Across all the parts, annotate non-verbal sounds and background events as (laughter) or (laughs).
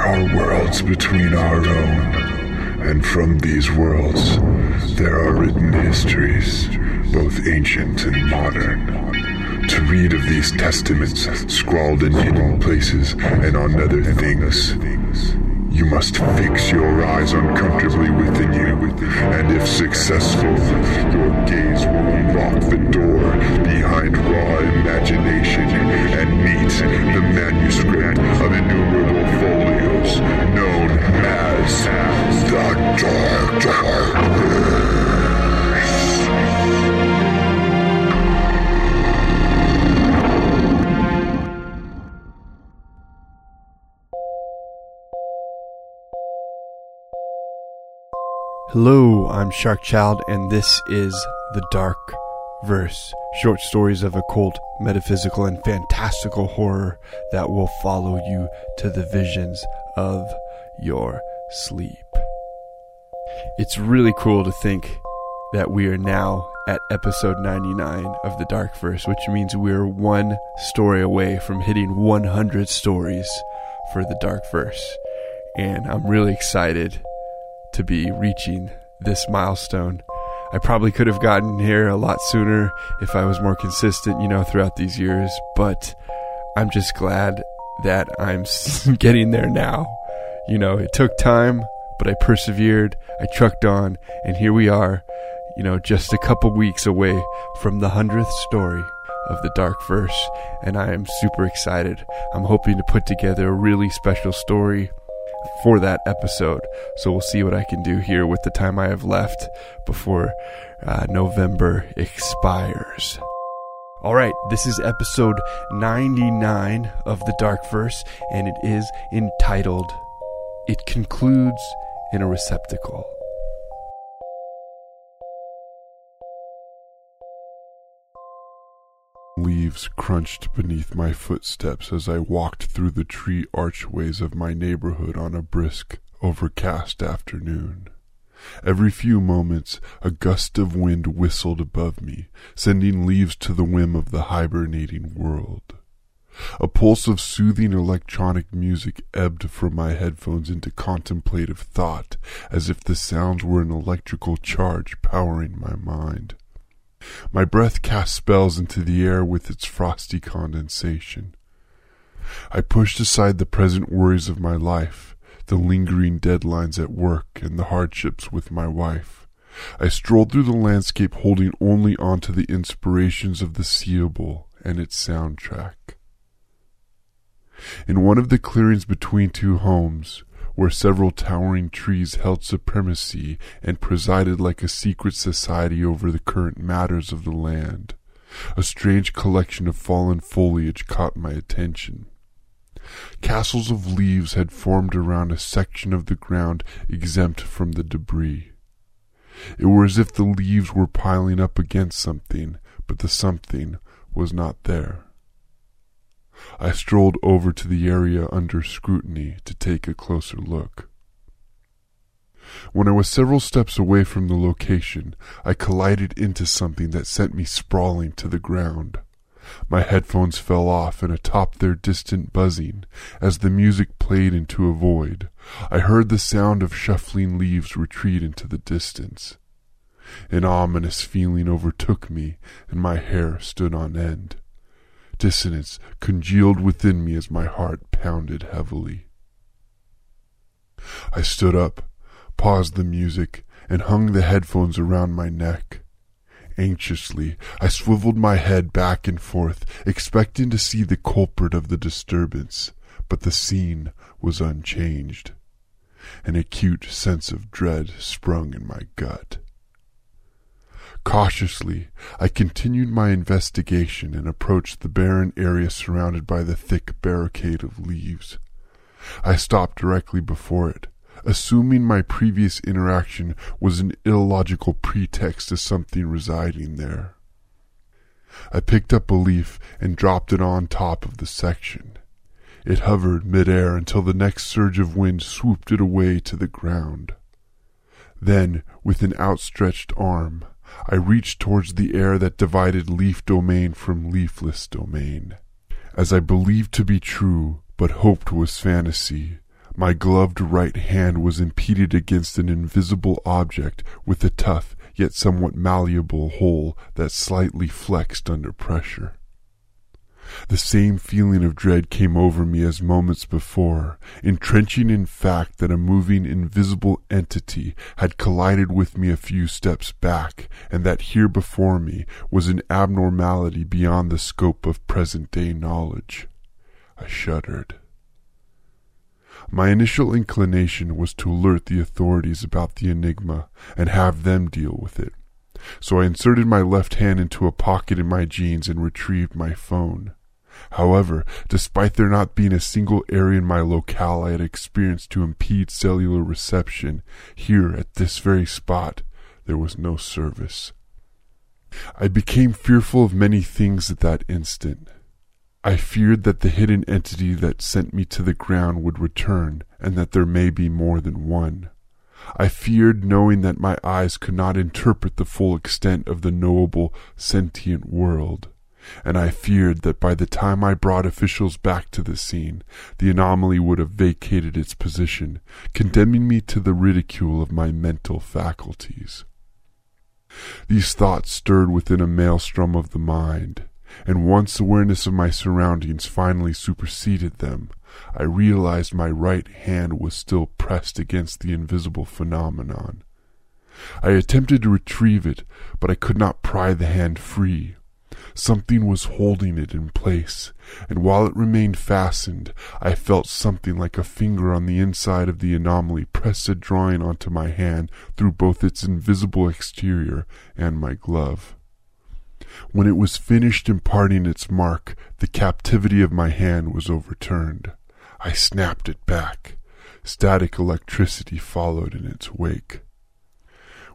are worlds between our own, and from these worlds there are written histories, both ancient and modern. To read of these testaments scrawled in hidden places and on other things, you must fix your eyes uncomfortably within you, and if successful, your gaze will unlock the door behind raw imagination and meet the manuscript of innumerable known as the Dark Dark. Hello, I'm Sharkchild, and this is The Dark Verse short stories of occult, metaphysical, and fantastical horror that will follow you to the visions of your sleep. It's really cool to think that we are now at episode 99 of The Dark Verse, which means we're one story away from hitting 100 stories for The Dark Verse. And I'm really excited to be reaching this milestone. I probably could have gotten here a lot sooner if I was more consistent, you know, throughout these years, but I'm just glad that I'm (laughs) getting there now. You know, it took time, but I persevered, I trucked on, and here we are, you know, just a couple weeks away from the hundredth story of the Dark Verse, and I am super excited. I'm hoping to put together a really special story for that episode. So we'll see what I can do here with the time I have left before uh, November expires. All right, this is episode 99 of The Dark Verse, and it is entitled It Concludes in a Receptacle. Leaves crunched beneath my footsteps as I walked through the tree archways of my neighborhood on a brisk, overcast afternoon. Every few moments, a gust of wind whistled above me, sending leaves to the whim of the hibernating world. A pulse of soothing electronic music ebbed from my headphones into contemplative thought, as if the sounds were an electrical charge powering my mind. My breath cast spells into the air with its frosty condensation. I pushed aside the present worries of my life, the lingering deadlines at work, and the hardships with my wife. I strolled through the landscape holding only on to the inspirations of the seeable and its soundtrack. In one of the clearings between two homes, where several towering trees held supremacy and presided like a secret society over the current matters of the land. A strange collection of fallen foliage caught my attention. Castles of leaves had formed around a section of the ground exempt from the debris. It was as if the leaves were piling up against something, but the something was not there. I strolled over to the area under scrutiny to take a closer look. When I was several steps away from the location, I collided into something that sent me sprawling to the ground. My headphones fell off and atop their distant buzzing as the music played into a void. I heard the sound of shuffling leaves retreat into the distance. An ominous feeling overtook me and my hair stood on end. Dissonance congealed within me as my heart pounded heavily. I stood up, paused the music, and hung the headphones around my neck. Anxiously, I swiveled my head back and forth, expecting to see the culprit of the disturbance, but the scene was unchanged. An acute sense of dread sprung in my gut. Cautiously, I continued my investigation and approached the barren area surrounded by the thick barricade of leaves. I stopped directly before it, assuming my previous interaction was an illogical pretext to something residing there. I picked up a leaf and dropped it on top of the section. It hovered midair until the next surge of wind swooped it away to the ground. Then, with an outstretched arm, I reached towards the air that divided leaf domain from leafless domain. As I believed to be true, but hoped was fantasy, My gloved right hand was impeded against an invisible object with a tough yet somewhat malleable hole that slightly flexed under pressure. The same feeling of dread came over me as moments before, entrenching in fact that a moving invisible entity had collided with me a few steps back, and that here before me was an abnormality beyond the scope of present day knowledge. I shuddered. My initial inclination was to alert the authorities about the enigma and have them deal with it. So I inserted my left hand into a pocket in my jeans and retrieved my phone. However, despite there not being a single area in my locale I had experienced to impede cellular reception, here at this very spot there was no service. I became fearful of many things at that instant. I feared that the hidden entity that sent me to the ground would return, and that there may be more than one. I feared knowing that my eyes could not interpret the full extent of the knowable sentient world, and I feared that by the time I brought officials back to the scene, the anomaly would have vacated its position, condemning me to the ridicule of my mental faculties. These thoughts stirred within a maelstrom of the mind and once awareness of my surroundings finally superseded them, I realized my right hand was still pressed against the invisible phenomenon. I attempted to retrieve it, but I could not pry the hand free. Something was holding it in place, and while it remained fastened, I felt something like a finger on the inside of the anomaly press a drawing onto my hand through both its invisible exterior and my glove. When it was finished imparting its mark, the captivity of my hand was overturned. I snapped it back. Static electricity followed in its wake.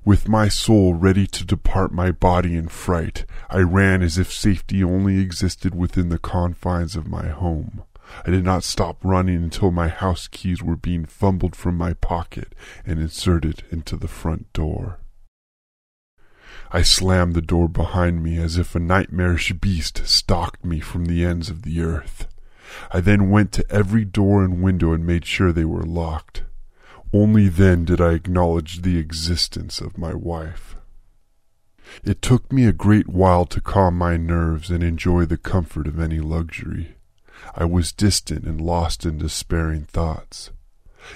With my soul ready to depart my body in fright, I ran as if safety only existed within the confines of my home. I did not stop running until my house keys were being fumbled from my pocket and inserted into the front door. I slammed the door behind me as if a nightmarish beast stalked me from the ends of the earth. I then went to every door and window and made sure they were locked. Only then did I acknowledge the existence of my wife. It took me a great while to calm my nerves and enjoy the comfort of any luxury. I was distant and lost in despairing thoughts.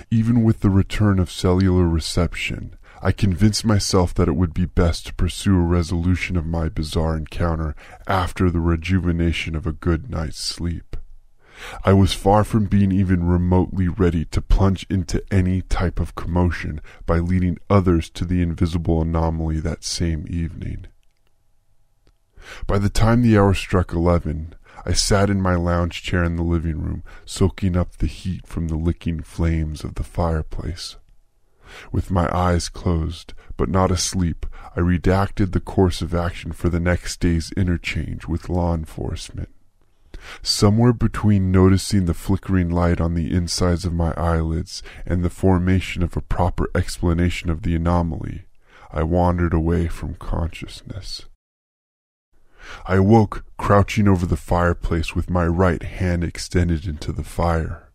Even with the return of cellular reception, I convinced myself that it would be best to pursue a resolution of my bizarre encounter after the rejuvenation of a good night's sleep. I was far from being even remotely ready to plunge into any type of commotion by leading others to the invisible anomaly that same evening. By the time the hour struck eleven, I sat in my lounge chair in the living room, soaking up the heat from the licking flames of the fireplace. With my eyes closed, but not asleep, I redacted the course of action for the next day's interchange with law enforcement. Somewhere between noticing the flickering light on the insides of my eyelids and the formation of a proper explanation of the anomaly, I wandered away from consciousness. I woke crouching over the fireplace with my right hand extended into the fire.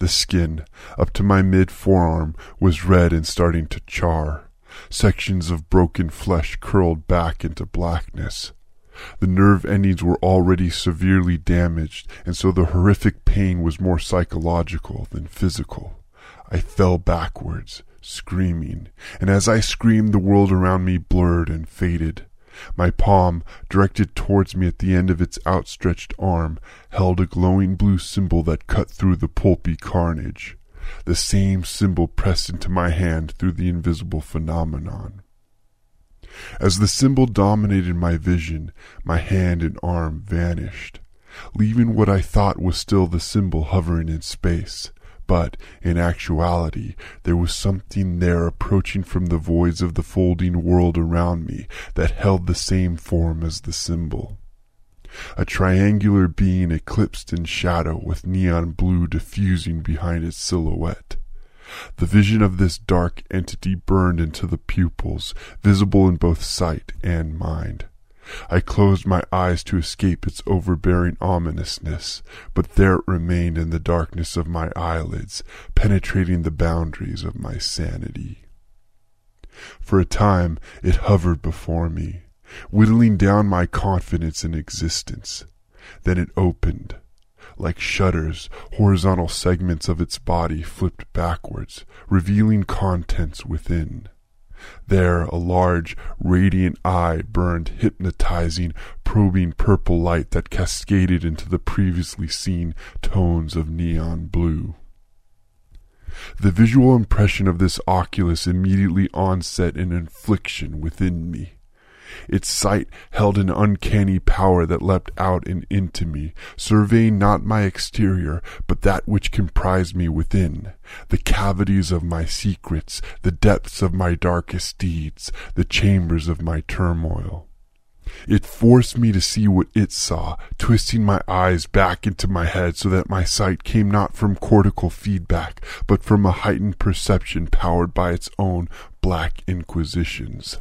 The skin, up to my mid forearm, was red and starting to char. Sections of broken flesh curled back into blackness. The nerve endings were already severely damaged, and so the horrific pain was more psychological than physical. I fell backwards, screaming, and as I screamed, the world around me blurred and faded. My palm, directed towards me at the end of its outstretched arm, held a glowing blue symbol that cut through the pulpy carnage. The same symbol pressed into my hand through the invisible phenomenon. As the symbol dominated my vision, my hand and arm vanished, leaving what I thought was still the symbol hovering in space but in actuality there was something there approaching from the voids of the folding world around me that held the same form as the symbol. A triangular being eclipsed in shadow with neon blue diffusing behind its silhouette. The vision of this dark entity burned into the pupils, visible in both sight and mind. I closed my eyes to escape its overbearing ominousness, but there it remained in the darkness of my eyelids, penetrating the boundaries of my sanity. For a time it hovered before me, whittling down my confidence in existence. Then it opened. Like shutters, horizontal segments of its body flipped backwards, revealing contents within. There, a large, radiant eye burned hypnotizing, probing purple light that cascaded into the previously seen tones of neon blue. The visual impression of this oculus immediately onset an infliction within me. Its sight held an uncanny power that leapt out and into me, surveying not my exterior, but that which comprised me within, the cavities of my secrets, the depths of my darkest deeds, the chambers of my turmoil. It forced me to see what it saw, twisting my eyes back into my head so that my sight came not from cortical feedback, but from a heightened perception powered by its own black inquisitions.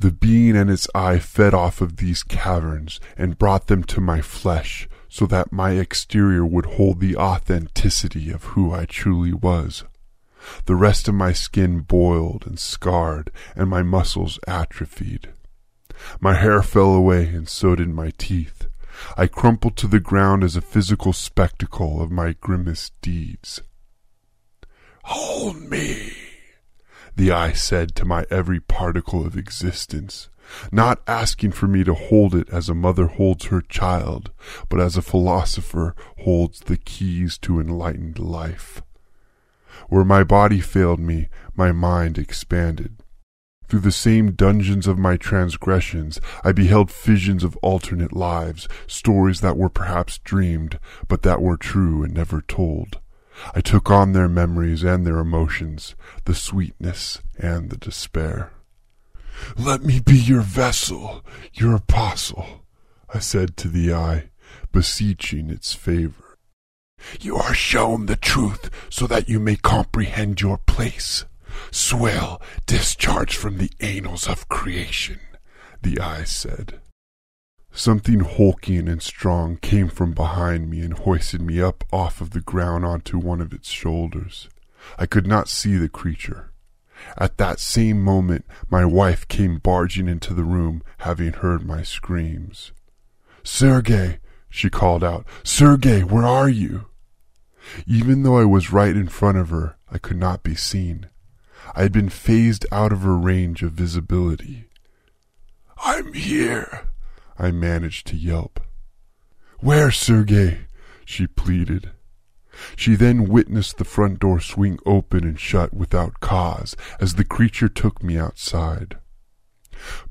The being and its eye fed off of these caverns and brought them to my flesh so that my exterior would hold the authenticity of who I truly was. The rest of my skin boiled and scarred, and my muscles atrophied. My hair fell away, and so did my teeth. I crumpled to the ground as a physical spectacle of my grimmest deeds. Hold me! The eye said to my every particle of existence, not asking for me to hold it as a mother holds her child, but as a philosopher holds the keys to enlightened life. Where my body failed me, my mind expanded. Through the same dungeons of my transgressions, I beheld visions of alternate lives, stories that were perhaps dreamed, but that were true and never told. I took on their memories and their emotions, the sweetness and the despair. Let me be your vessel, your apostle, I said to the eye, beseeching its favor. You are shown the truth so that you may comprehend your place. Swell discharged from the annals of creation, the eye said. Something hulking and strong came from behind me and hoisted me up off of the ground onto one of its shoulders. I could not see the creature. At that same moment, my wife came barging into the room, having heard my screams. Sergey, she called out, Sergey, where are you? Even though I was right in front of her, I could not be seen. I had been phased out of her range of visibility. I'm here, I managed to yelp. Where, Sergey? she pleaded. She then witnessed the front door swing open and shut without cause as the creature took me outside.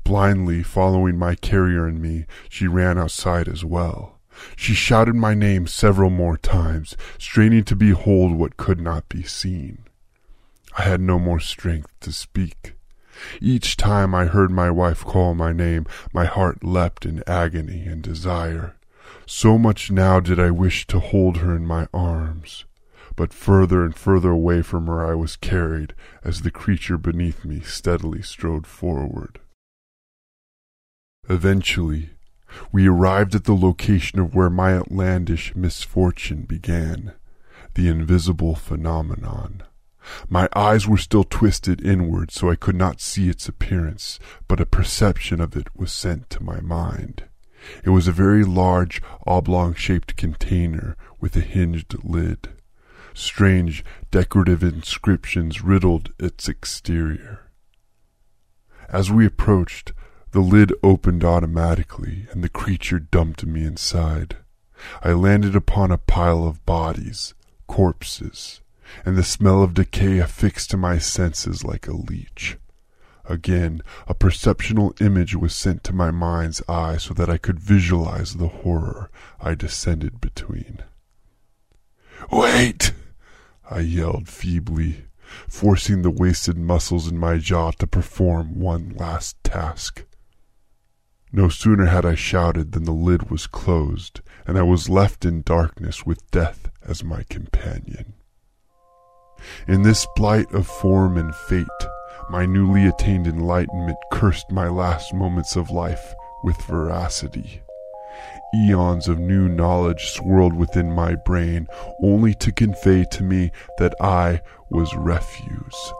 Blindly following my carrier and me, she ran outside as well. She shouted my name several more times, straining to behold what could not be seen. I had no more strength to speak. Each time I heard my wife call my name, my heart leapt in agony and desire. So much now did I wish to hold her in my arms. But further and further away from her I was carried as the creature beneath me steadily strode forward. Eventually, we arrived at the location of where my outlandish misfortune began, the invisible phenomenon. My eyes were still twisted inward, so I could not see its appearance, but a perception of it was sent to my mind. It was a very large, oblong-shaped container with a hinged lid. Strange, decorative inscriptions riddled its exterior. As we approached, the lid opened automatically, and the creature dumped me inside. I landed upon a pile of bodies, corpses, and the smell of decay affixed to my senses like a leech. Again, a perceptual image was sent to my mind's eye so that I could visualize the horror I descended between. Wait! I yelled feebly, forcing the wasted muscles in my jaw to perform one last task. No sooner had I shouted than the lid was closed, and I was left in darkness with death as my companion. In this blight of form and fate, My newly attained enlightenment cursed my last moments of life with veracity. Eons of new knowledge swirled within my brain, only to convey to me that I was refuse.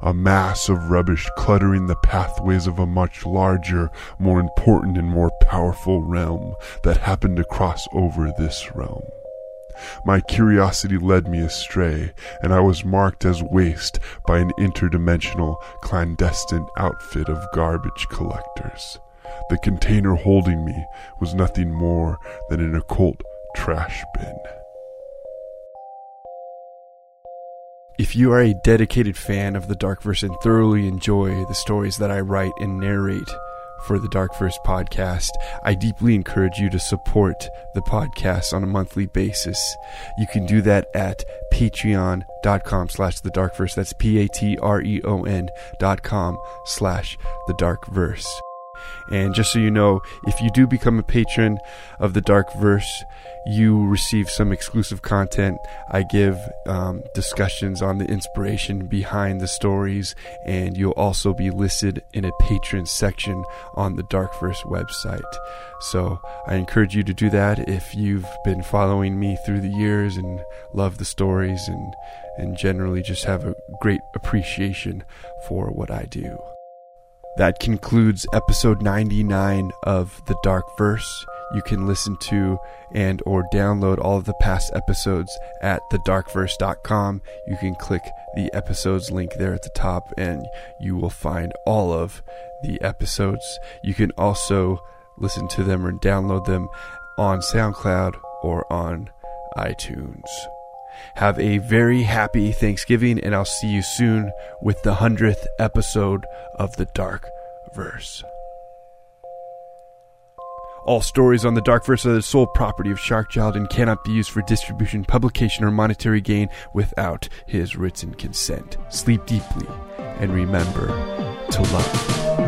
A mass of rubbish cluttering the pathways of a much larger, more important, and more powerful realm that happened to cross over this realm. My curiosity led me astray, and I was marked as waste by an interdimensional, clandestine outfit of garbage collectors. The container holding me was nothing more than an occult trash bin. If you are a dedicated fan of the Darkverse and thoroughly enjoy the stories that I write and narrate, for the Darkverse podcast, I deeply encourage you to support the podcast on a monthly basis. You can do that at patreon.com slash the dark Darkverse. That's P-A-T-R-E-O-N dot com slash the dark Darkverse. And just so you know, if you do become a patron of the Dark Verse, you receive some exclusive content. I give um, discussions on the inspiration behind the stories, and you'll also be listed in a patron section on the Dark Verse website. So I encourage you to do that if you've been following me through the years and love the stories and, and generally just have a great appreciation for what I do. That concludes episode 99 of The Dark Verse. You can listen to and or download all of the past episodes at thedarkverse.com. You can click the episodes link there at the top and you will find all of the episodes. You can also listen to them or download them on SoundCloud or on iTunes. Have a very happy Thanksgiving, and I'll see you soon with the 100th episode of The Dark Verse. All stories on the Dark Verse are the sole property of Sharkchild and cannot be used for distribution, publication, or monetary gain without his written consent. Sleep deeply and remember to love.